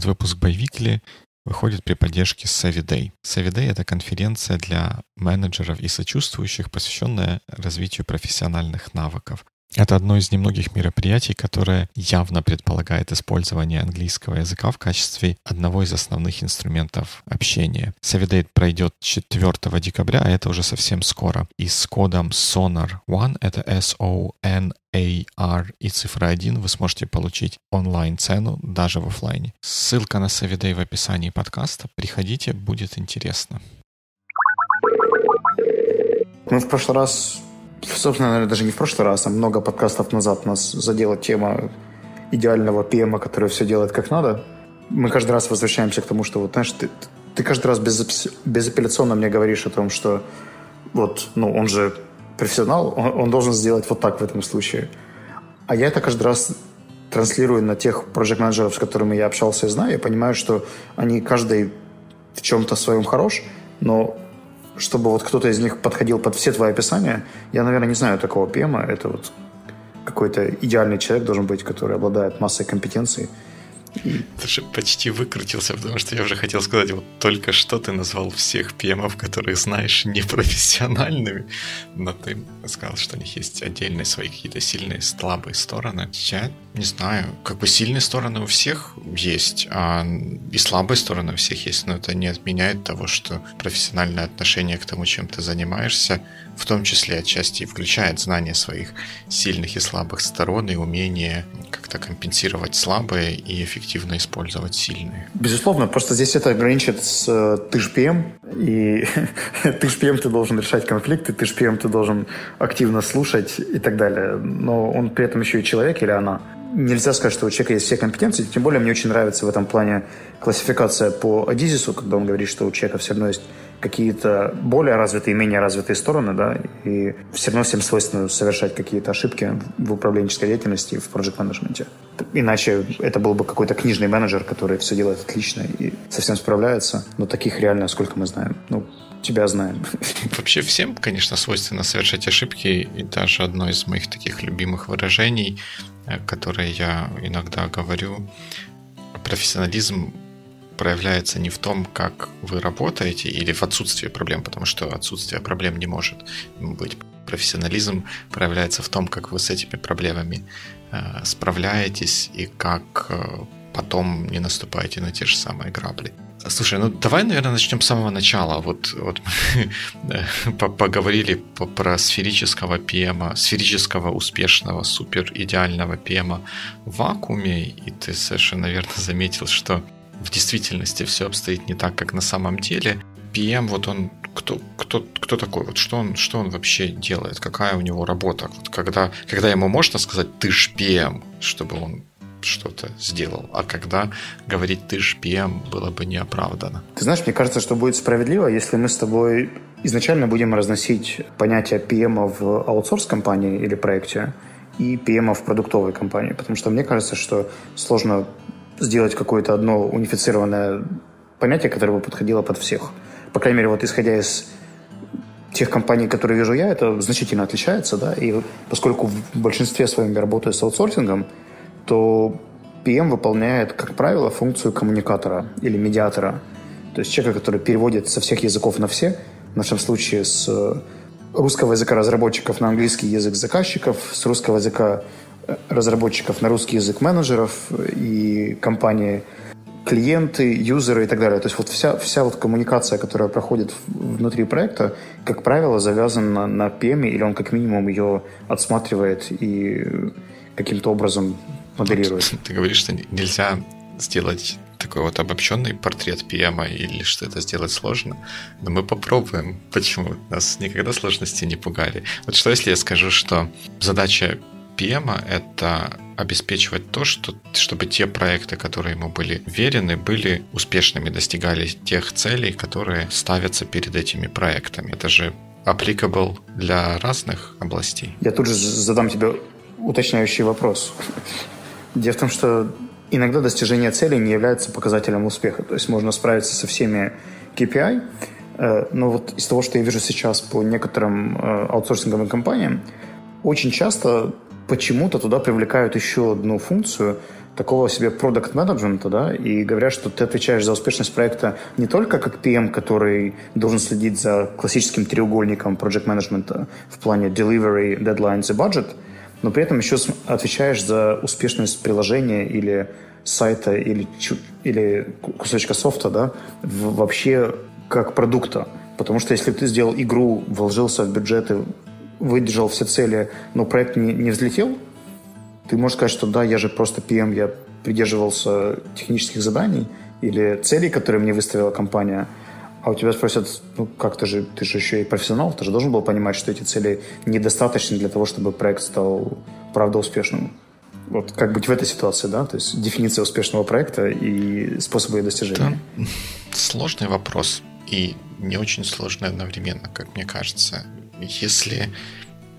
Этот выпуск Байвикли выходит при поддержке Saviday. Saviday — это конференция для менеджеров и сочувствующих, посвященная развитию профессиональных навыков. Это одно из немногих мероприятий, которое явно предполагает использование английского языка в качестве одного из основных инструментов общения. Savidate пройдет 4 декабря, а это уже совсем скоро. И с кодом SONAR1, это S-O-N-A-R и цифра 1 вы сможете получить онлайн-цену даже в офлайне. Ссылка на Savidate в описании подкаста. Приходите, будет интересно. Мы в прошлый раз собственно, наверное, даже не в прошлый раз, а много подкастов назад нас задела тема идеального ПМа, который все делает как надо. Мы каждый раз возвращаемся к тому, что вот, знаешь, ты, ты каждый раз без, безапелляционно мне говоришь о том, что вот, ну, он же профессионал, он, он должен сделать вот так в этом случае. А я это каждый раз транслирую на тех проект менеджеров с которыми я общался и знаю. Я понимаю, что они каждый в чем-то своем хорош, но чтобы вот кто-то из них подходил под все твои описания, я, наверное, не знаю такого ПМа. Это вот какой-то идеальный человек должен быть, который обладает массой компетенций. И... Ты же почти выкрутился, потому что я уже хотел сказать, вот только что ты назвал всех ПМов, которые знаешь, непрофессиональными, но ты сказал, что у них есть отдельные свои какие-то сильные, слабые стороны. Я не знаю, как бы сильные стороны у всех есть, а и слабые стороны у всех есть, но это не отменяет того, что профессиональное отношение к тому, чем ты занимаешься, в том числе отчасти включает знание своих сильных и слабых сторон и умение как-то компенсировать слабые и эффективно использовать сильные. Безусловно, просто здесь это ограничит с э, ты ж ПМ, и ты ж ПМ ты должен решать конфликты, ты ж ПМ ты должен активно слушать и так далее. Но он при этом еще и человек или она нельзя сказать, что у человека есть все компетенции, тем более мне очень нравится в этом плане классификация по Адизису, когда он говорит, что у человека все равно есть какие-то более развитые и менее развитые стороны, да, и все равно всем свойственно совершать какие-то ошибки в управленческой деятельности и в проект менеджменте Иначе это был бы какой-то книжный менеджер, который все делает отлично и совсем справляется. Но таких реально, сколько мы знаем, ну, тебя знаем. Вообще всем, конечно, свойственно совершать ошибки, и даже одно из моих таких любимых выражений, э, которое я иногда говорю, профессионализм проявляется не в том, как вы работаете или в отсутствии проблем, потому что отсутствие проблем не может быть. Профессионализм проявляется в том, как вы с этими проблемами э, справляетесь и как э, потом не наступаете на те же самые грабли. Слушай, ну давай, наверное, начнем с самого начала. Вот, вот мы поговорили про сферического ПМа, сферического успешного, супер идеального ПМа в вакууме, и ты совершенно верно заметил, что в действительности все обстоит не так, как на самом деле. PM, вот он, кто, кто, кто такой, вот? Что он, что он вообще делает, какая у него работа, вот когда, когда ему можно сказать «ты ж PM», чтобы он что-то сделал, а когда говорить «ты ж PM» было бы неоправданно. Ты знаешь, мне кажется, что будет справедливо, если мы с тобой изначально будем разносить понятие PM в аутсорс-компании или проекте и PM в продуктовой компании, потому что мне кажется, что сложно сделать какое-то одно унифицированное понятие, которое бы подходило под всех. По крайней мере, вот исходя из тех компаний, которые вижу я, это значительно отличается, да, и поскольку в большинстве своем я работаю с аутсорсингом, то PM выполняет, как правило, функцию коммуникатора или медиатора, то есть человека, который переводит со всех языков на все, в нашем случае с русского языка разработчиков на английский язык заказчиков, с русского языка разработчиков на русский язык менеджеров и компании клиенты, юзеры и так далее. То есть вот вся, вся вот коммуникация, которая проходит внутри проекта, как правило, завязана на PM, или он как минимум ее отсматривает и каким-то образом модерирует. Вот, ты говоришь, что нельзя сделать такой вот обобщенный портрет PM, или что это сделать сложно. Но мы попробуем. Почему? Нас никогда сложности не пугали. Вот что если я скажу, что задача PM — это обеспечивать то, что, чтобы те проекты, которые ему были верены, были успешными, достигали тех целей, которые ставятся перед этими проектами. Это же applicable для разных областей. Я тут же задам тебе уточняющий вопрос. Дело в том, что иногда достижение целей не является показателем успеха. То есть можно справиться со всеми KPI, э, но вот из того, что я вижу сейчас по некоторым э, аутсорсинговым компаниям, очень часто почему-то туда привлекают еще одну функцию, такого себе продукт менеджмента да, и говорят, что ты отвечаешь за успешность проекта не только как PM, который должен следить за классическим треугольником project менеджмента в плане delivery, deadlines и budget, но при этом еще отвечаешь за успешность приложения или сайта или, или кусочка софта, да, вообще как продукта. Потому что если ты сделал игру, вложился в бюджеты, выдержал все цели, но проект не, не взлетел, ты можешь сказать, что да, я же просто PM, я придерживался технических заданий или целей, которые мне выставила компания, а у тебя спросят, ну как ты же, ты же еще и профессионал, ты же должен был понимать, что эти цели недостаточны для того, чтобы проект стал правда успешным. Вот как быть в этой ситуации, да? То есть дефиниция успешного проекта и способы ее достижения. Да. Сложный вопрос и не очень сложный одновременно, как мне кажется. Если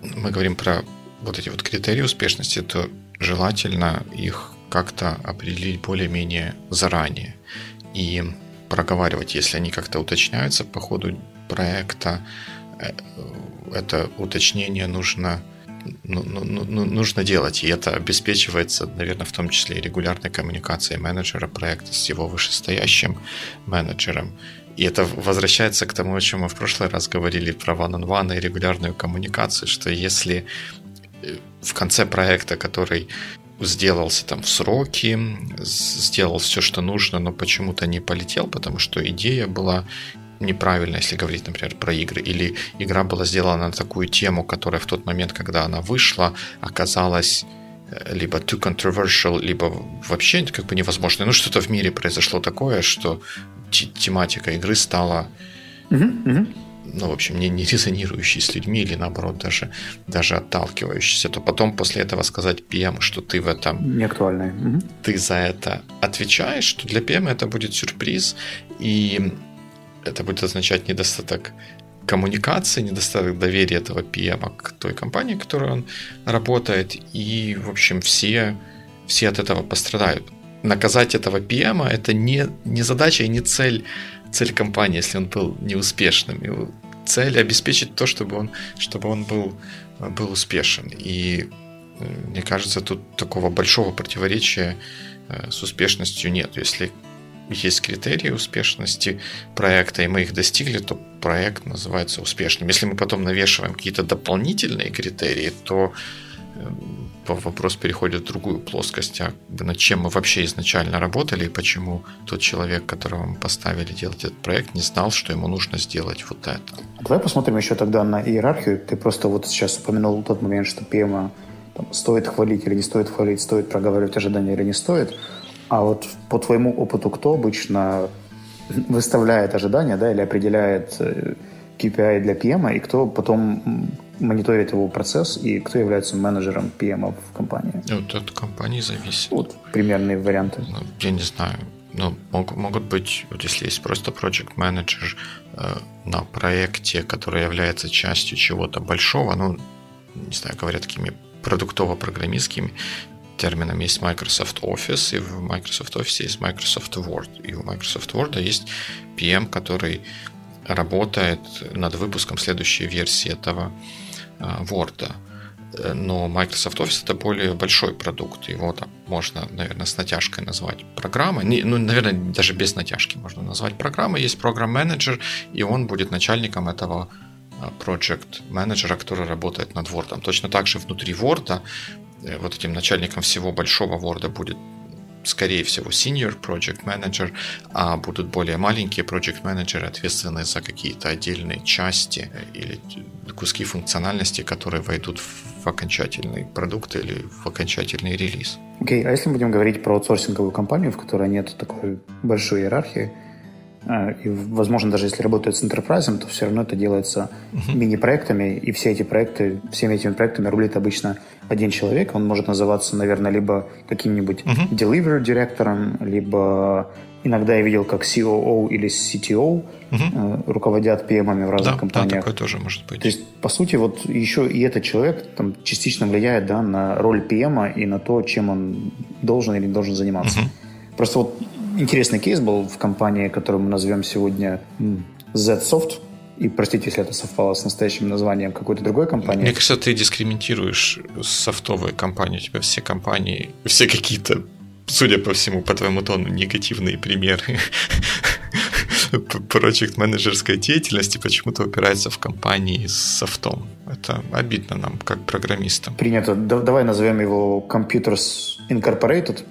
мы говорим про вот эти вот критерии успешности, то желательно их как-то определить более-менее заранее и проговаривать, если они как-то уточняются по ходу проекта, э, это уточнение нужно ну, ну, ну, ну, нужно делать. И это обеспечивается, наверное, в том числе и регулярной коммуникацией менеджера проекта с его вышестоящим менеджером. И это возвращается к тому, о чем мы в прошлый раз говорили про one-on-one и регулярную коммуникацию, что если э, в конце проекта, который сделался там в сроки, сделал все, что нужно, но почему-то не полетел, потому что идея была неправильно, если говорить, например, про игры, или игра была сделана на такую тему, которая в тот момент, когда она вышла, оказалась э, либо too controversial, либо вообще как бы невозможно. Ну, что-то в мире произошло такое, что тематика игры стала, uh-huh, uh-huh. ну, в общем, не, не резонирующей с людьми, или наоборот, даже, даже отталкивающейся, то потом после этого сказать PM, что ты в этом... Не актуальный. Uh-huh. Ты за это отвечаешь, что для PM это будет сюрприз, и это будет означать недостаток коммуникации, недостаток доверия этого PM к той компании, в которой он работает, и, в общем, все, все от этого пострадают. Наказать этого PM это не, не задача и не цель, цель компании, если он был неуспешным. И цель обеспечить то, чтобы он, чтобы он был, был успешен. И э, мне кажется, тут такого большого противоречия э, с успешностью нет. Если есть критерии успешности проекта, и мы их достигли, то проект называется успешным. Если мы потом навешиваем какие-то дополнительные критерии, то эм, вопрос переходит в другую плоскость, а над чем мы вообще изначально работали и почему тот человек, которого мы поставили делать этот проект, не знал, что ему нужно сделать вот это. Давай посмотрим еще тогда на иерархию. Ты просто вот сейчас упомянул тот момент, что PM там, стоит хвалить или не стоит хвалить, стоит проговаривать ожидания или не стоит. А вот по твоему опыту, кто обычно выставляет ожидания, да, или определяет KPI э, для PM, и кто потом мониторит его процесс, и кто является менеджером PM в компании? Вот от компании зависит. Вот примерные варианты. Ну, я не знаю. Ну, могут, могут быть, вот если есть просто project manager э, на проекте, который является частью чего-то большого, ну, не знаю, говорят такими продуктово-программистскими термином есть Microsoft Office, и в Microsoft Office есть Microsoft Word. И у Microsoft Word есть PM, который работает над выпуском следующей версии этого Word. Но Microsoft Office это более большой продукт. Его там можно, наверное, с натяжкой назвать программой. Ну, наверное, даже без натяжки можно назвать программой. Есть программ-менеджер, и он будет начальником этого а, project менеджера, который работает над Word. Точно так же внутри Word Э, вот этим начальником всего большого Word будет скорее всего, senior project manager, а будут более маленькие project менеджеры, ответственные за какие-то отдельные части или куски функциональности, которые войдут в окончательный продукт или в окончательный релиз. Окей, okay, а если мы будем говорить про аутсорсинговую компанию, в которой нет такой большой иерархии, и, возможно, даже если работают с enterprise, то все равно это делается uh-huh. мини-проектами, и все эти проекты, всеми этими проектами рулит обычно один человек. Он может называться, наверное, либо каким-нибудь uh-huh. delivery директором, либо иногда я видел, как COO или CTO uh-huh. руководят PM в разных да, компаниях. Да, такое тоже может быть. То есть, по сути, вот еще и этот человек там, частично влияет да, на роль PM и на то, чем он должен или не должен заниматься. Uh-huh. Просто вот интересный кейс был в компании, которую мы назовем сегодня Z-Soft. И простите, если это совпало с настоящим названием какой-то другой компании. Мне кажется, ты дискриминируешь софтовые компании. У тебя все компании, все какие-то судя по всему, по твоему тону, негативные примеры project менеджерской деятельности почему-то упирается в компании с софтом. Это обидно нам, как программистам. Принято. Давай назовем его Computers Incorporated.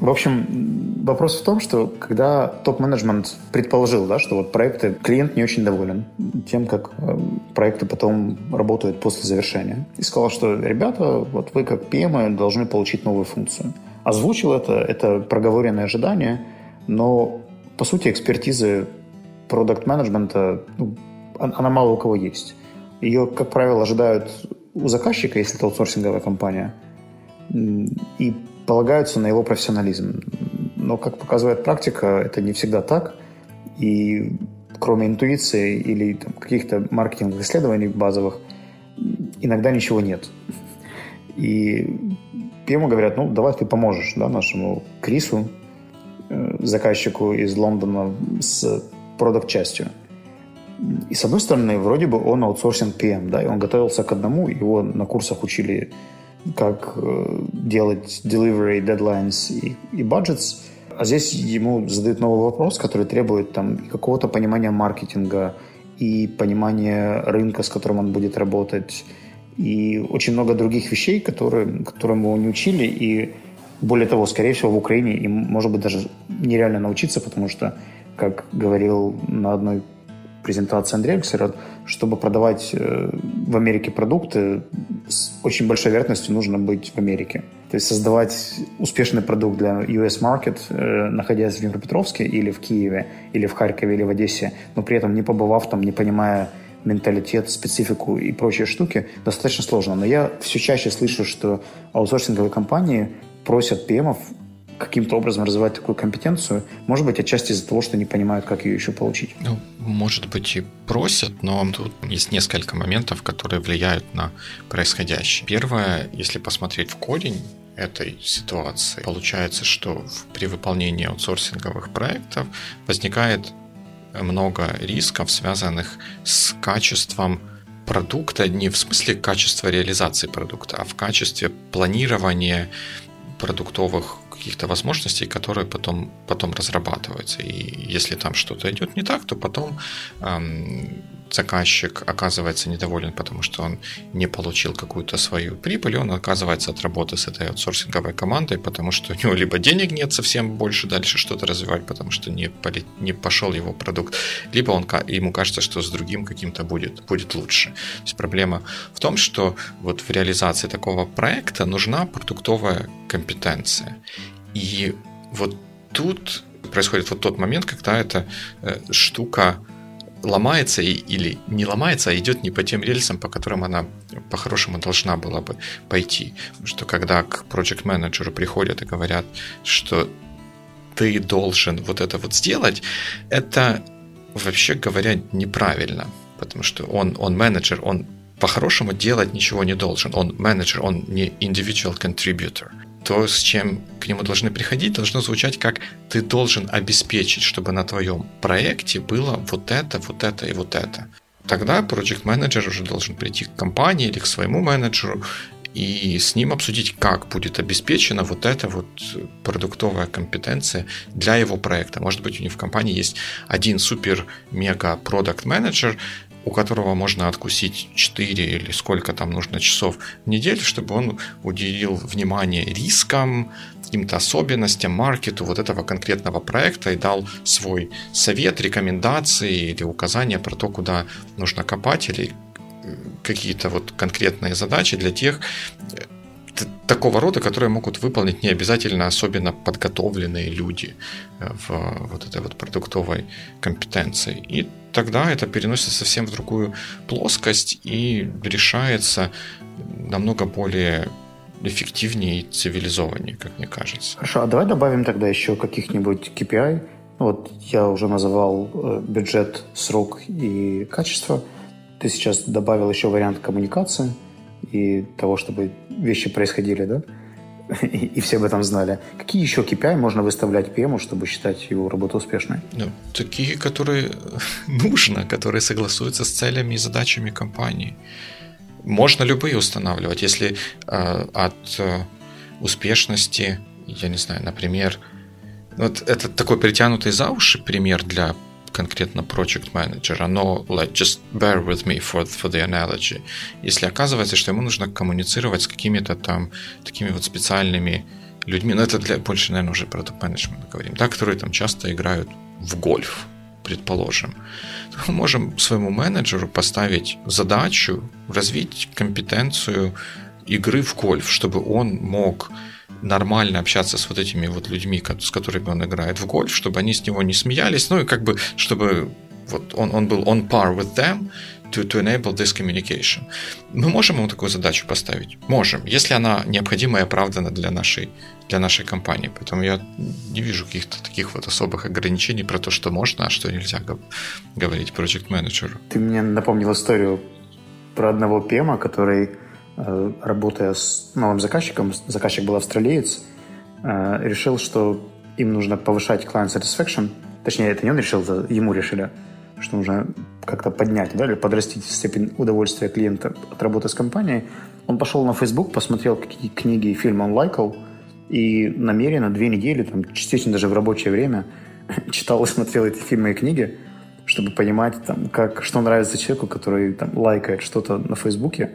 В общем, вопрос в том, что когда топ-менеджмент предположил, да, что вот проекты, клиент не очень доволен тем, как э, проекты потом работают после завершения, и сказал, что ребята, вот вы как PM должны получить новую функцию. Озвучил это, это проговоренное ожидание, но по сути экспертизы продукт-менеджмента, ну, она мало у кого есть. Ее, как правило, ожидают у заказчика, если это аутсорсинговая компания, и полагаются на его профессионализм. Но, как показывает практика, это не всегда так. И кроме интуиции или каких-то маркетинговых исследований базовых, иногда ничего нет. И ему говорят, ну, давай ты поможешь да, нашему Крису, э, заказчику из Лондона с продукт-частью. И с одной стороны, вроде бы он аутсорсинг PM, да, и он готовился к одному, его на курсах учили как э, делать delivery, deadlines и, и budgets. А здесь ему задают новый вопрос, который требует там какого-то понимания маркетинга и понимания рынка, с которым он будет работать, и очень много других вещей, которые, которым его не учили, и более того, скорее всего, в Украине им, может быть, даже нереально научиться, потому что, как говорил на одной презентации Андрей Алексерот, чтобы продавать э, в Америке продукты, с очень большой вероятностью нужно быть в Америке. То есть создавать успешный продукт для US Market, э, находясь в Днепропетровске или в Киеве, или в Харькове, или в Одессе, но при этом не побывав там, не понимая менталитет, специфику и прочие штуки, достаточно сложно. Но я все чаще слышу, что аутсорсинговые компании просят ПМов каким-то образом развивать такую компетенцию, может быть, отчасти из-за того, что не понимают, как ее еще получить. Ну, может быть, и просят, но тут есть несколько моментов, которые влияют на происходящее. Первое, если посмотреть в корень этой ситуации, получается, что при выполнении аутсорсинговых проектов возникает много рисков, связанных с качеством продукта, не в смысле качества реализации продукта, а в качестве планирования продуктовых каких-то возможностей, которые потом, потом разрабатываются. И если там что-то идет не так, то потом эм, заказчик оказывается недоволен, потому что он не получил какую-то свою прибыль, он оказывается от работы с этой аутсорсинговой командой, потому что у него либо денег нет совсем больше дальше что-то развивать, потому что не, поли, не пошел его продукт, либо он, ему кажется, что с другим каким-то будет, будет лучше. То есть проблема в том, что вот в реализации такого проекта нужна продуктовая компетенция. И вот тут происходит вот тот момент, когда эта э, штука ломается или не ломается, а идет не по тем рельсам, по которым она по-хорошему должна была бы пойти. Потому что когда к project менеджеру приходят и говорят, что ты должен вот это вот сделать, это вообще говоря неправильно, потому что он, он менеджер, он по-хорошему делать ничего не должен. Он менеджер, он не individual contributor то, с чем к нему должны приходить, должно звучать как ты должен обеспечить, чтобы на твоем проекте было вот это, вот это и вот это. Тогда project менеджер уже должен прийти к компании или к своему менеджеру и с ним обсудить, как будет обеспечена вот эта вот продуктовая компетенция для его проекта. Может быть, у них в компании есть один супер-мега продукт менеджер у которого можно откусить 4 или сколько там нужно часов в неделю, чтобы он уделил внимание рискам, каким-то особенностям, маркету вот этого конкретного проекта и дал свой совет, рекомендации или указания про то, куда нужно копать или э, какие-то вот конкретные задачи для тех э, такого рода, которые могут выполнить не обязательно особенно подготовленные люди э, в вот этой вот продуктовой компетенции. И тогда это переносится совсем в другую плоскость и решается намного более эффективнее и цивилизованнее, как мне кажется. Хорошо, а давай добавим тогда еще каких-нибудь KPI. Вот я уже называл э, бюджет, срок и качество. Ты сейчас добавил еще вариант коммуникации и того, чтобы вещи происходили, да? и, все об этом знали. Какие еще KPI можно выставлять PM, чтобы считать его работу успешной? Ну, такие, которые нужно, которые согласуются с целями и задачами компании. Можно любые устанавливать. Если э, от э, успешности я не знаю, например, вот это такой притянутый за уши пример для конкретно project менеджера, но like, just bear with me for, for the analogy. Если оказывается, что ему нужно коммуницировать с какими-то там такими вот специальными людьми, ну это для больше, наверное, уже про топ-менеджмент говорим, да, которые там часто играют в гольф, предположим, мы можем своему менеджеру поставить задачу развить компетенцию игры в гольф, чтобы он мог нормально общаться с вот этими вот людьми, с которыми он играет в гольф, чтобы они с него не смеялись, ну и как бы, чтобы вот он, он был on par with them, to, to enable this communication. Мы можем ему такую задачу поставить? Можем, если она необходима и оправдана для нашей, для нашей компании. Поэтому я не вижу каких-то таких вот особых ограничений про то, что можно, а что нельзя говорить project менеджеру. Ты мне напомнил историю про одного пема, который, работая с новым заказчиком, заказчик был австралиец, э, решил, что им нужно повышать client satisfaction. Точнее, это не он решил, ему решили – что нужно как-то поднять, да, или подрастить степень удовольствия клиента от работы с компанией, он пошел на Facebook, посмотрел, какие книги и фильмы он лайкал, и намеренно две недели, там, частично даже в рабочее время, читал и смотрел эти фильмы и книги, чтобы понимать, там, как, что нравится человеку, который там, лайкает что-то на Фейсбуке,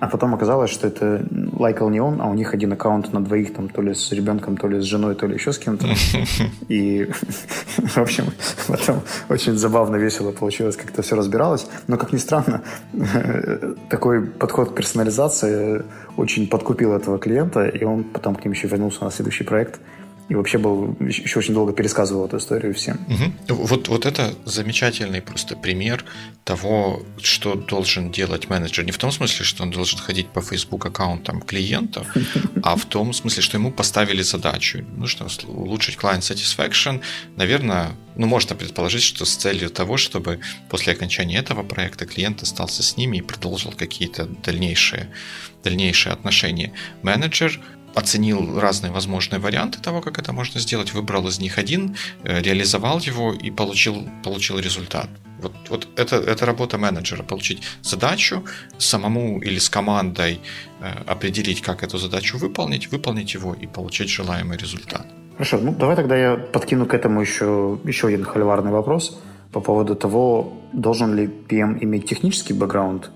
А потом оказалось, что это лайкал не он, а у них один аккаунт на двоих, там, то ли с ребенком, то ли с женой, то ли еще с кем-то. И, в общем, потом очень забавно, весело получилось, как это все разбиралось. Но, как ни странно, такой подход к персонализации очень подкупил этого клиента, и он потом к ним еще вернулся на следующий проект – и вообще был еще очень долго пересказывал эту историю всем. Угу. Вот, вот это замечательный просто пример того, что должен делать менеджер. Не в том смысле, что он должен ходить по Facebook аккаунтам клиентов, а в том смысле, что ему поставили задачу. Нужно улучшить client satisfaction. Наверное, ну, можно предположить, что с целью того, чтобы после окончания этого проекта клиент остался с ними и продолжил какие-то дальнейшие, дальнейшие отношения. Менеджер – оценил разные возможные варианты того, как это можно сделать, выбрал из них один, э, реализовал его и получил, получил результат. Вот, вот это, это работа менеджера, получить задачу самому или с командой э, определить, как эту задачу выполнить, выполнить его и получить желаемый результат. Хорошо, ну давай тогда я подкину к этому еще, еще один холиварный вопрос по поводу того, должен ли PM иметь технический бэкграунд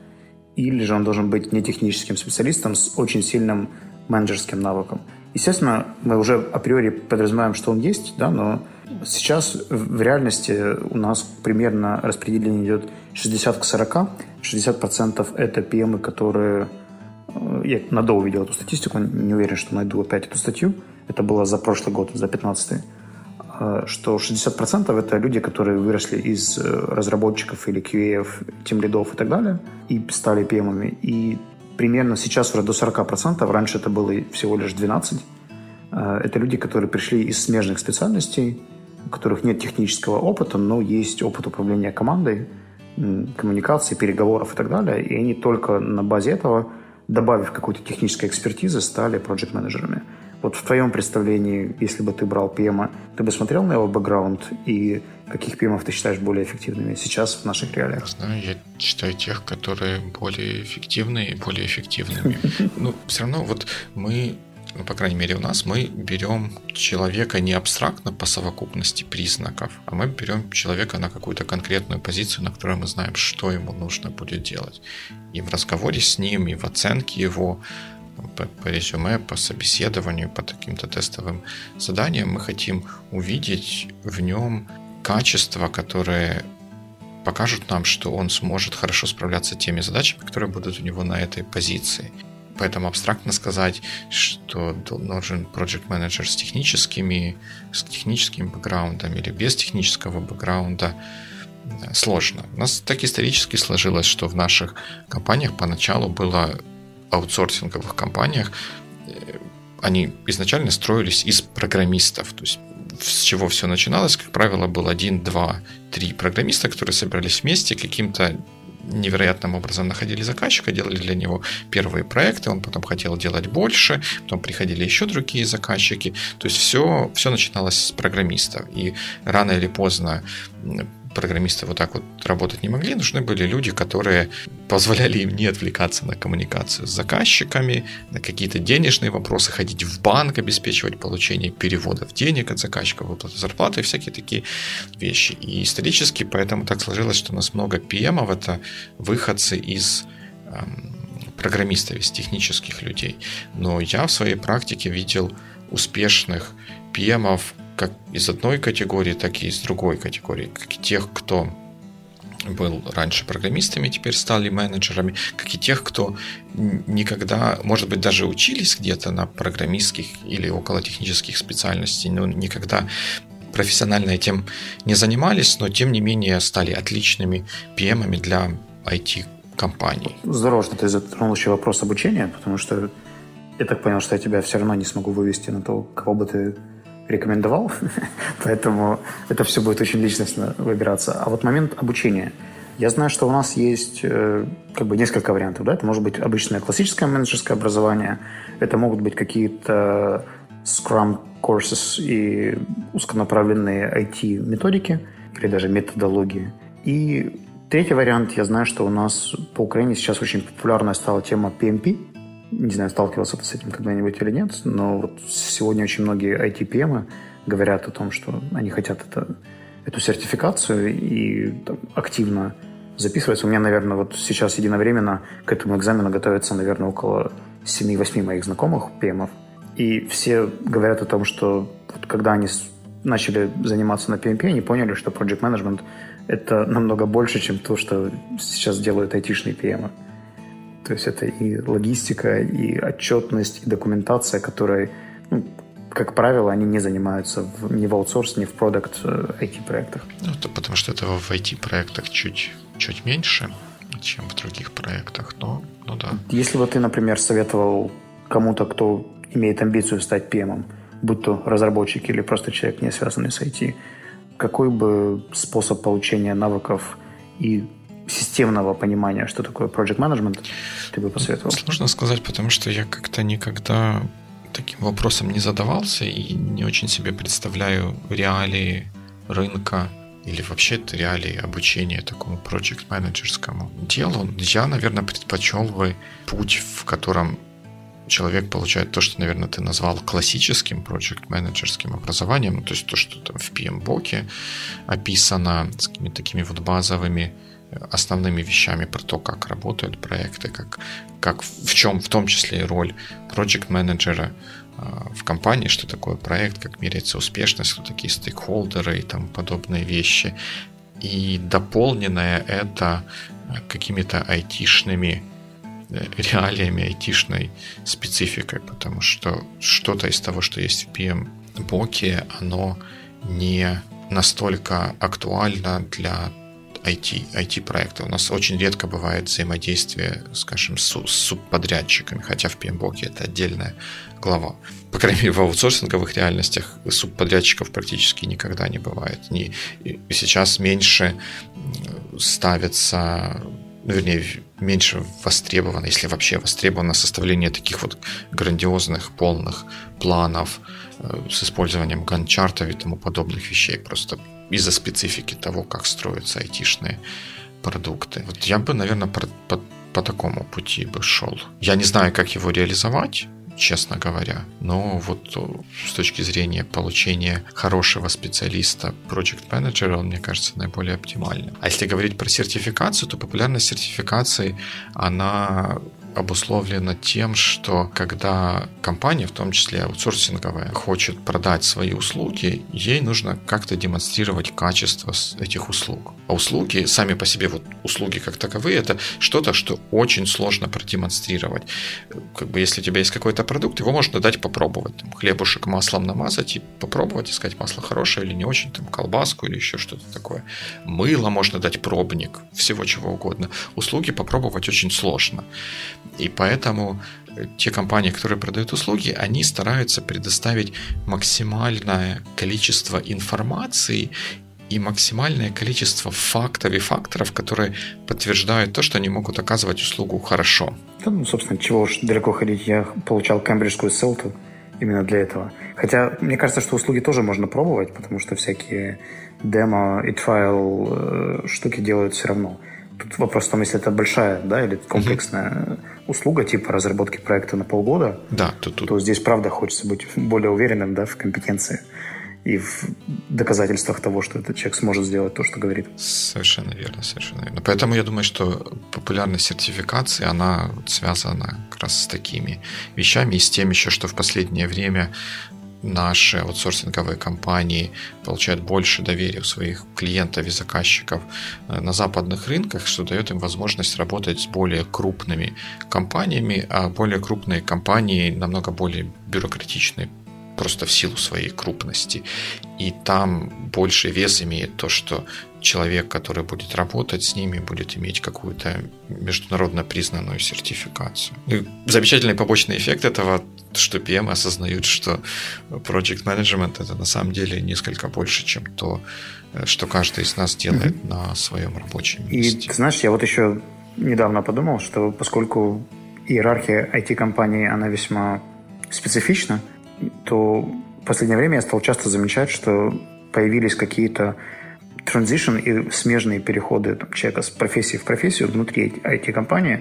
или же он должен быть не техническим специалистом с очень сильным менеджерским навыкам. Естественно, мы уже априори подразумеваем, что он есть, да, но сейчас в реальности у нас примерно распределение идет 60 к 40. 60% это PM, которые... Э, я на до увидел эту статистику, не уверен, что найду опять эту статью. Это было за прошлый год, за 15 э, что 60% это люди, которые выросли из э, разработчиков или QA, тем лидов и так далее, и стали PM. И примерно сейчас уже до 40%, раньше это было всего лишь 12%. Э, это люди, которые пришли из смежных специальностей, у которых нет технического опыта, но есть опыт управления командой, коммуникации, переговоров и так далее. И они только на базе этого, добавив какой-то технической экспертизы, стали проект-менеджерами. Вот в твоем представлении, если бы ты брал PM, ты бы смотрел на его бэкграунд и каких PM ты считаешь более эффективными сейчас в наших реалиях? Знаю, я считаю тех, которые более эффективны и более эффективными. Ну, все равно вот мы ну, по крайней мере у нас, мы берем человека не абстрактно по совокупности признаков, а мы берем человека на какую-то конкретную позицию, на которой мы знаем, что ему нужно будет делать. И в разговоре с ним, и в оценке его по, по резюме, по собеседованию, по каким-то тестовым заданиям мы хотим увидеть в нем качества, которые покажут нам, что он сможет хорошо справляться теми задачами, которые будут у него на этой позиции. Поэтому абстрактно сказать, что нужен project менеджер с техническими, с техническим бэкграундом или без технического бэкграунда, сложно. У нас так исторически сложилось, что в наших компаниях поначалу было аутсорсинговых компаниях, э, они изначально строились из программистов. То есть с чего все начиналось, как правило, был один, два, три программиста, которые собирались вместе каким-то невероятным образом находили заказчика, делали для него первые проекты, он потом хотел делать больше, потом приходили еще другие заказчики. То есть все, все начиналось с программистов. И рано или поздно программисты вот так вот работать не могли, нужны были люди, которые позволяли им не отвлекаться на коммуникацию с заказчиками, на какие-то денежные вопросы, ходить в банк, обеспечивать получение переводов денег от заказчиков, выплаты зарплаты и всякие такие вещи. И исторически поэтому так сложилось, что у нас много PM, это выходцы из эм, программистов, из технических людей. Но я в своей практике видел успешных PM как из одной категории, так и из другой категории. Как тех, кто был раньше программистами, теперь стали менеджерами, как и тех, кто никогда, может быть, даже учились где-то на программистских или около технических специальностей, но никогда профессионально этим не занимались, но тем не менее стали отличными PM для IT-компаний. Здорово, что ты затронул еще вопрос обучения, потому что я так понял, что я тебя все равно не смогу вывести на то, кого бы ты рекомендовал, поэтому это все будет очень личностно выбираться. А вот момент обучения. Я знаю, что у нас есть э, как бы несколько вариантов. Да? Это может быть обычное классическое менеджерское образование, это могут быть какие-то Scrum courses и узконаправленные IT-методики или даже методологии. И третий вариант, я знаю, что у нас по Украине сейчас очень популярная стала тема PMP, не знаю, сталкивался ты с этим когда-нибудь или нет, но вот сегодня очень многие IT-PM говорят о том, что они хотят это, эту сертификацию и там, активно записываются. У меня, наверное, вот сейчас единовременно к этому экзамену готовится, наверное, около 7-8 моих знакомых PM. И все говорят о том, что вот когда они начали заниматься на PMP, они поняли, что Project Management — это намного больше, чем то, что сейчас делают айтишные PM. То есть это и логистика, и отчетность, и документация, которой, ну, как правило, они не занимаются в, ни в аутсорс, ни в продукт IT-проектах. Э, ну, это потому что этого в IT-проектах чуть, чуть меньше, чем в других проектах, но, ну да. Если бы ты, например, советовал кому-то, кто имеет амбицию стать PM, будь то разработчик или просто человек, не связанный с IT, какой бы способ получения навыков и системного понимания, что такое project management, ты бы посоветовал? Сложно сказать, потому что я как-то никогда таким вопросом не задавался и не очень себе представляю реалии рынка или вообще реалии обучения такому project менеджерскому делу. Я, наверное, предпочел бы путь, в котором человек получает то, что, наверное, ты назвал классическим project менеджерским образованием, ну, то есть то, что там в PMBOK описано с какими-то такими вот базовыми основными вещами про то, как работают проекты, как, как в чем в том числе и роль проект менеджера в компании, что такое проект, как меряется успешность, кто такие стейкхолдеры и тому подобные вещи. И дополненное это какими-то айтишными э, реалиями, айтишной спецификой, потому что что-то из того, что есть в PM-боке, оно не настолько актуально для IT, IT-проекта. У нас очень редко бывает взаимодействие, скажем, с, с субподрядчиками, хотя в PMBOK это отдельная глава. По крайней мере, в аутсорсинговых реальностях субподрядчиков практически никогда не бывает. Не, сейчас меньше ставится вернее, меньше востребовано, если вообще востребовано составление таких вот грандиозных, полных планов э, с использованием ганчартов и тому подобных вещей. Просто из-за специфики того, как строятся айтишные продукты. Вот я бы, наверное, по, по, по такому пути бы шел. Я не знаю, как его реализовать, честно говоря. Но вот э, с точки зрения получения хорошего специалиста, project менеджера он, мне кажется, наиболее оптимальным. А если говорить про сертификацию, то популярность сертификации, она обусловлено тем, что когда компания, в том числе аутсорсинговая, хочет продать свои услуги, ей нужно как-то демонстрировать качество этих услуг. А услуги, сами по себе, вот услуги как таковые, это что-то, что очень сложно продемонстрировать. Как бы если у тебя есть какой-то продукт, его можно дать попробовать. Там, хлебушек маслом намазать и попробовать, искать масло хорошее или не очень, там, колбаску или еще что-то такое. Мыло можно дать пробник, всего чего угодно. Услуги попробовать очень сложно. И поэтому э, те компании, которые продают услуги, они стараются предоставить максимальное количество информации и максимальное количество фактов и факторов, которые подтверждают то, что они могут оказывать услугу хорошо. Ну, собственно, чего уж далеко ходить. Я получал кембриджскую ссылку именно для этого. Хотя, мне кажется, что услуги тоже можно пробовать, потому что всякие демо и trial штуки делают все равно. Тут вопрос в том, если это большая, да, или комплексная mm-hmm. услуга типа разработки проекта на полгода, да, то, тут... то здесь правда хочется быть более уверенным, да, в компетенции и в доказательствах того, что этот человек сможет сделать то, что говорит. Совершенно верно, совершенно верно. Поэтому я думаю, что популярность сертификации, она связана как раз с такими вещами и с тем еще, что в последнее время наши аутсорсинговые компании получают больше доверия у своих клиентов и заказчиков э, на западных рынках, что дает им возможность работать с более крупными компаниями, а более крупные компании намного более бюрократичные просто в силу своей крупности. И там больше вес имеет то, что человек, который будет работать с ними, будет иметь какую-то международно признанную сертификацию. И замечательный побочный эффект этого, что PM осознают, что project management это на самом деле несколько больше, чем то, что каждый из нас делает mm-hmm. на своем рабочем месте. И ты знаешь, я вот еще недавно подумал, что поскольку иерархия IT-компании, она весьма специфична, то в последнее время я стал часто замечать, что появились какие-то транзишн и смежные переходы там, человека с профессии в профессию внутри IT-компании.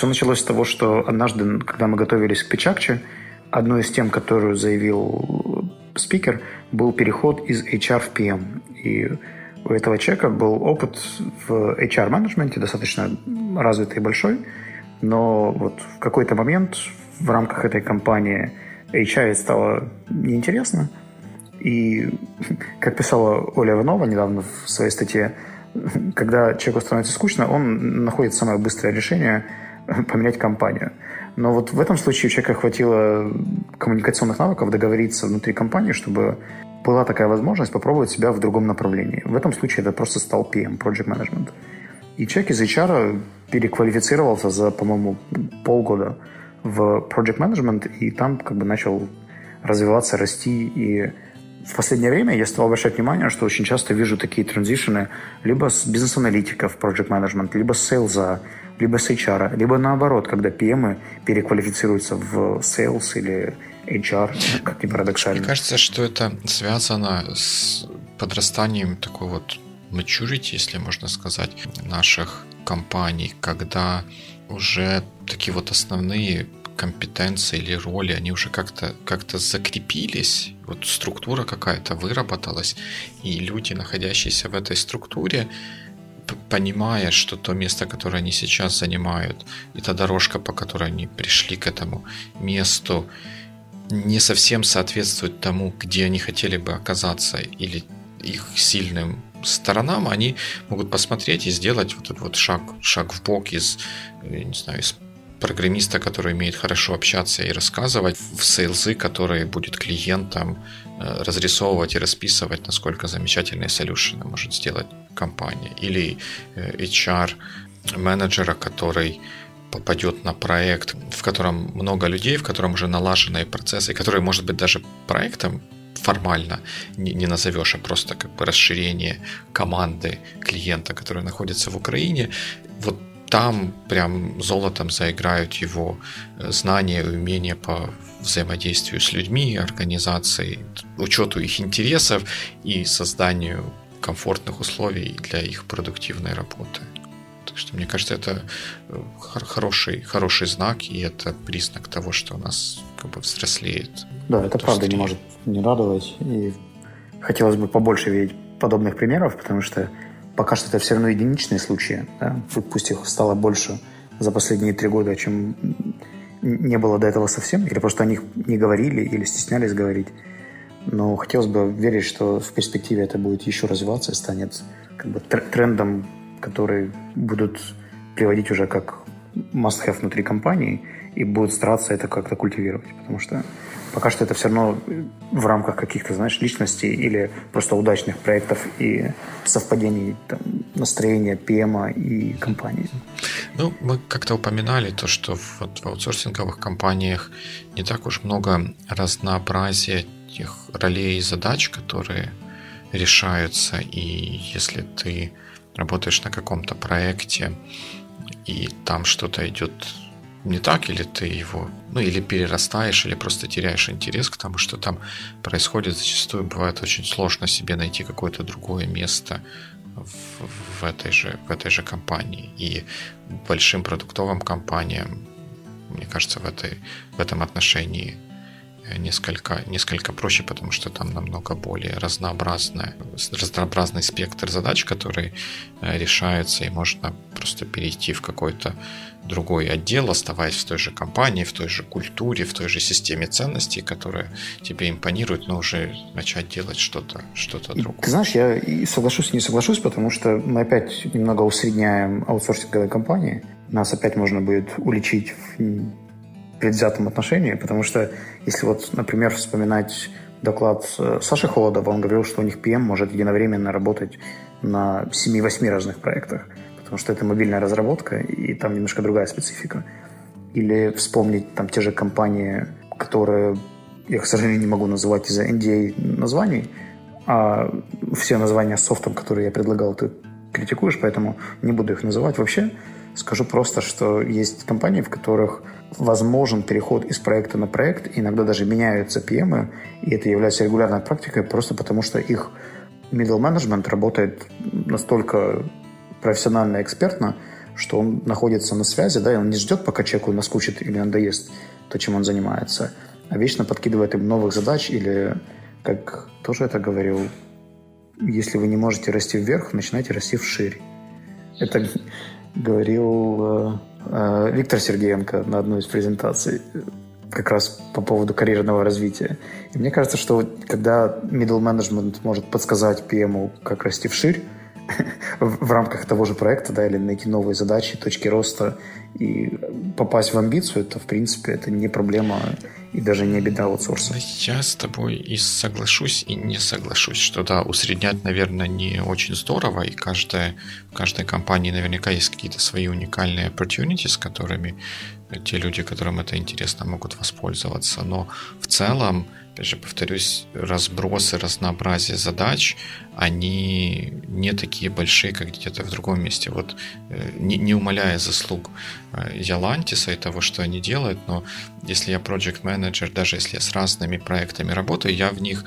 Все началось с того, что однажды, когда мы готовились к Печакче, одной из тем, которую заявил спикер, был переход из HR в PM. И у этого человека был опыт в HR-менеджменте достаточно развитый и большой, но вот в какой-то момент в рамках этой компании – HR стало неинтересно. И, как писала Оля Иванова недавно в своей статье, когда человеку становится скучно, он находит самое быстрое решение поменять компанию. Но вот в этом случае у человека хватило коммуникационных навыков договориться внутри компании, чтобы была такая возможность попробовать себя в другом направлении. В этом случае это просто стал PM, Project Management. И человек из HR переквалифицировался за, по-моему, полгода в Project Management, и там как бы начал развиваться, расти. И в последнее время я стал обращать внимание, что очень часто вижу такие транзишены либо с бизнес-аналитика в Project Management, либо с sales, либо с HR, либо наоборот, когда PM переквалифицируются в sales или HR, как ни парадоксально. Мне кажется, что это связано с подрастанием такой вот maturity, если можно сказать, наших компаний, когда уже такие вот основные компетенции или роли, они уже как-то как закрепились, вот структура какая-то выработалась, и люди, находящиеся в этой структуре, понимая, что то место, которое они сейчас занимают, и та дорожка, по которой они пришли к этому месту, не совсем соответствует тому, где они хотели бы оказаться, или их сильным сторонам, они могут посмотреть и сделать вот этот вот шаг, шаг в бок из, не знаю, из программиста, который умеет хорошо общаться и рассказывать, в сейлзы, который будет клиентам э, разрисовывать и расписывать, насколько замечательные солюшены может сделать компания. Или э, HR менеджера, который попадет на проект, в котором много людей, в котором уже налаженные процессы, который может быть даже проектом формально не, не назовешь, а просто как бы расширение команды клиента, который находится в Украине. Вот там прям золотом заиграют его э, знания и умения по взаимодействию с людьми, организацией, учету их интересов и созданию комфортных условий для их продуктивной работы. Так что, мне кажется, это э, хороший, хороший знак, и это признак того, что у нас как бы взрослеет. Да, это правда не может не радовать. И хотелось бы побольше видеть подобных примеров, потому что пока что это все равно единичные случаи. Да? Пусть их стало больше за последние три года, чем не было до этого совсем, или просто о них не говорили, или стеснялись говорить. Но хотелось бы верить, что в перспективе это будет еще развиваться и станет как бы трендом, который будут приводить уже как must-have внутри компании и будут стараться это как-то культивировать. Потому что пока что это все равно в рамках каких-то, знаешь, личностей или просто удачных проектов и совпадений там, настроения ПМа и компании. Ну, мы как-то упоминали то, что в, в аутсорсинговых компаниях не так уж много разнообразия тех ролей и задач, которые решаются, и если ты работаешь на каком-то проекте, и там что-то идет не так, или ты его, ну, или перерастаешь, или просто теряешь интерес к тому, что там происходит. Зачастую бывает очень сложно себе найти какое-то другое место в, в, этой, же, в этой же компании. И большим продуктовым компаниям, мне кажется, в, этой, в этом отношении несколько, несколько проще, потому что там намного более разнообразная, разнообразный спектр задач, которые э, решаются, и можно просто перейти в какой-то другой отдел, оставаясь в той же компании, в той же культуре, в той же системе ценностей, которая тебе импонирует, но уже начать делать что-то что другое. Ты знаешь, я и соглашусь и не соглашусь, потому что мы опять немного усредняем аутсорсинговые компании. Нас опять можно будет уличить в предвзятом отношении, потому что если вот, например, вспоминать доклад Саши Холодова, он говорил, что у них PM может единовременно работать на 7-8 разных проектах, потому что это мобильная разработка, и там немножко другая специфика. Или вспомнить там те же компании, которые я, к сожалению, не могу называть из-за NDA названий, а все названия софтом, которые я предлагал, ты критикуешь, поэтому не буду их называть вообще. Скажу просто, что есть компании, в которых возможен переход из проекта на проект, иногда даже меняются PM, и это является регулярной практикой просто потому, что их middle management работает настолько профессионально и экспертно, что он находится на связи, да, и он не ждет, пока человеку наскучит или надоест то, чем он занимается, а вечно подкидывает им новых задач или, как тоже это говорил, если вы не можете расти вверх, начинайте расти вширь. Это говорил э, э, Виктор Сергеенко на одной из презентаций как раз по поводу карьерного развития. И мне кажется, что когда middle management может подсказать PM, как расти вширь, в рамках того же проекта, да, или найти новые задачи, точки роста и попасть в амбицию, то, в принципе, это не проблема и даже не беда аутсорса. Я с тобой и соглашусь, и не соглашусь, что да, усреднять, наверное, не очень здорово, и каждая, в каждой компании наверняка есть какие-то свои уникальные opportunities, с которыми те люди, которым это интересно, могут воспользоваться. Но в целом, опять же, повторюсь, разбросы, разнообразие задач, они не такие большие, как где-то в другом месте. Вот э, не, не умаляя заслуг э, Ялантиса и того, что они делают, но если я project менеджер, даже если я с разными проектами работаю, я в них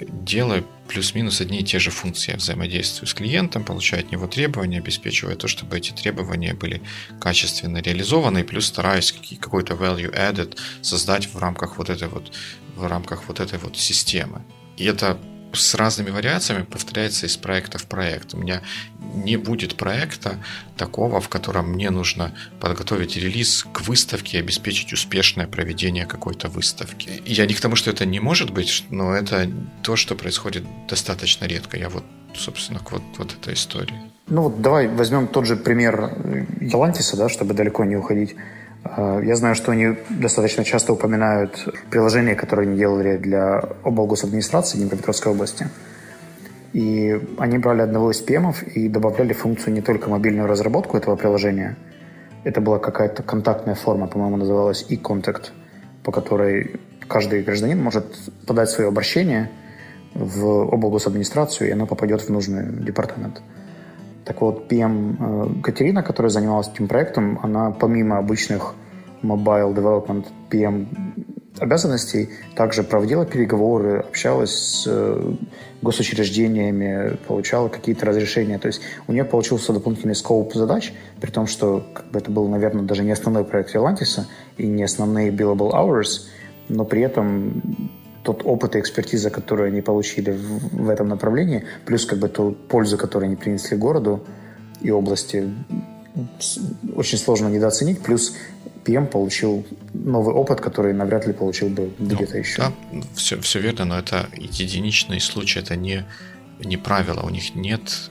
делаю плюс-минус одни и те же функции. Я взаимодействую с клиентом, получаю от него требования, обеспечиваю то, чтобы эти требования были качественно реализованы, и плюс стараюсь какой-то value added создать в рамках вот этой вот в рамках вот этой вот системы. И это с разными вариациями повторяется из проекта в проект. У меня не будет проекта такого, в котором мне нужно подготовить релиз к выставке и обеспечить успешное проведение какой-то выставки. Я не к тому, что это не может быть, но это то, что происходит достаточно редко. Я вот, собственно, к вот, вот этой истории. Ну вот давай возьмем тот же пример Ялантиса, да, чтобы далеко не уходить. А, я знаю, что они достаточно часто упоминают приложения, которые они делали для облгосадминистрации Днепропетровской области. И они брали одного из PM и добавляли функцию не только мобильную разработку этого приложения. Это была какая-то контактная форма, по-моему, называлась e-contact, по которой каждый гражданин может подать свое обращение в облгосадминистрацию, и оно попадет в нужный департамент. Так вот, PM э, Катерина, которая занималась этим проектом, она помимо обычных mobile development PM обязанностей также проводила переговоры, общалась с э, госучреждениями, получала какие-то разрешения. То есть у нее получился дополнительный скоп задач, при том, что как бы, это был, наверное, даже не основной проект Релантиса и не основные billable hours, но при этом тот опыт и экспертиза, которую они получили в, в этом направлении, плюс как бы ту пользу, которую они принесли городу и области, очень сложно недооценить. Плюс PM получил новый опыт, который навряд ли получил бы где-то ну, еще. Да, все, все верно, но это единичный случай, это не, не правило. У них нет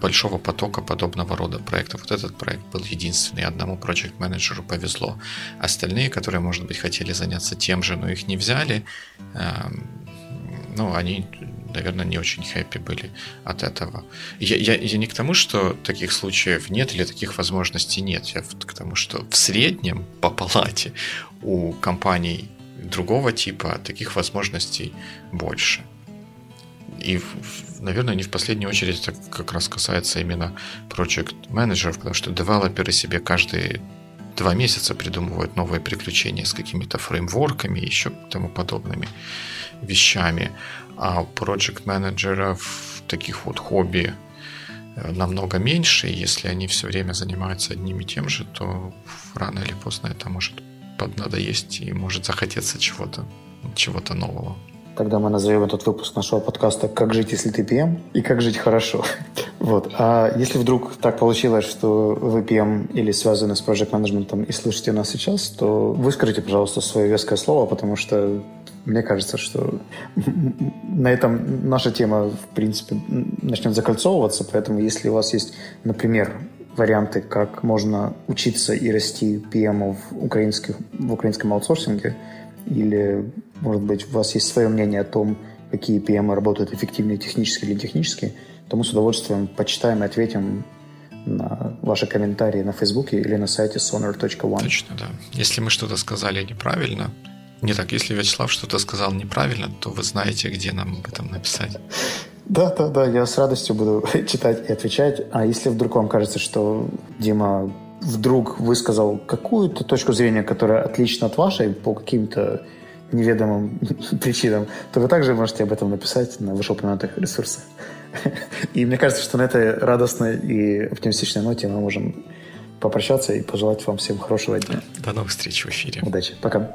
большого потока подобного рода проектов. Вот этот проект был единственный, одному project менеджеру повезло. Остальные, которые, может быть, хотели заняться тем же, но их не взяли, эм, ну, они, наверное, не очень хэппи были от этого. Я, я, я не к тому, что таких случаев нет или таких возможностей нет. Я к тому, что в среднем по палате у компаний другого типа таких возможностей больше. И, наверное, не в последнюю очередь это как раз касается именно project менеджеров, потому что девелоперы себе каждый два месяца придумывают новые приключения с какими-то фреймворками и еще тому подобными вещами. А у проект менеджеров таких вот хобби э, намного меньше, если они все время занимаются одним и тем же, то рано или поздно это может поднадоесть и может захотеться чего-то чего-то нового. Тогда мы назовем этот выпуск нашего подкаста «Как жить, если ты PM?» и «Как жить хорошо». вот. А если вдруг так получилось, что вы PM или связаны с проект менеджментом и слышите нас сейчас, то выскажите, пожалуйста, свое веское слово, потому что мне кажется, что на этом наша тема, в принципе, начнет закольцовываться, поэтому если у вас есть, например, варианты, как можно учиться и расти PM в, украинских, в украинском аутсорсинге, или, может быть, у вас есть свое мнение о том, какие PM работают эффективнее технически или технически, то мы с удовольствием почитаем и ответим на ваши комментарии на Фейсбуке или на сайте sonar.one. Точно, да. Если мы что-то сказали неправильно, не так, если Вячеслав что-то сказал неправильно, то вы знаете, где нам об этом написать. Да, да, да, я с радостью буду читать и отвечать. А если вдруг вам кажется, что Дима вдруг высказал какую-то точку зрения, которая отлична от вашей по каким-то неведомым причинам, то вы также можете об этом написать на вышеупомянутых ресурсах. И мне кажется, что на этой радостной и оптимистичной ноте мы можем попрощаться и пожелать вам всем хорошего дня. До новых встреч в эфире. Удачи. Пока.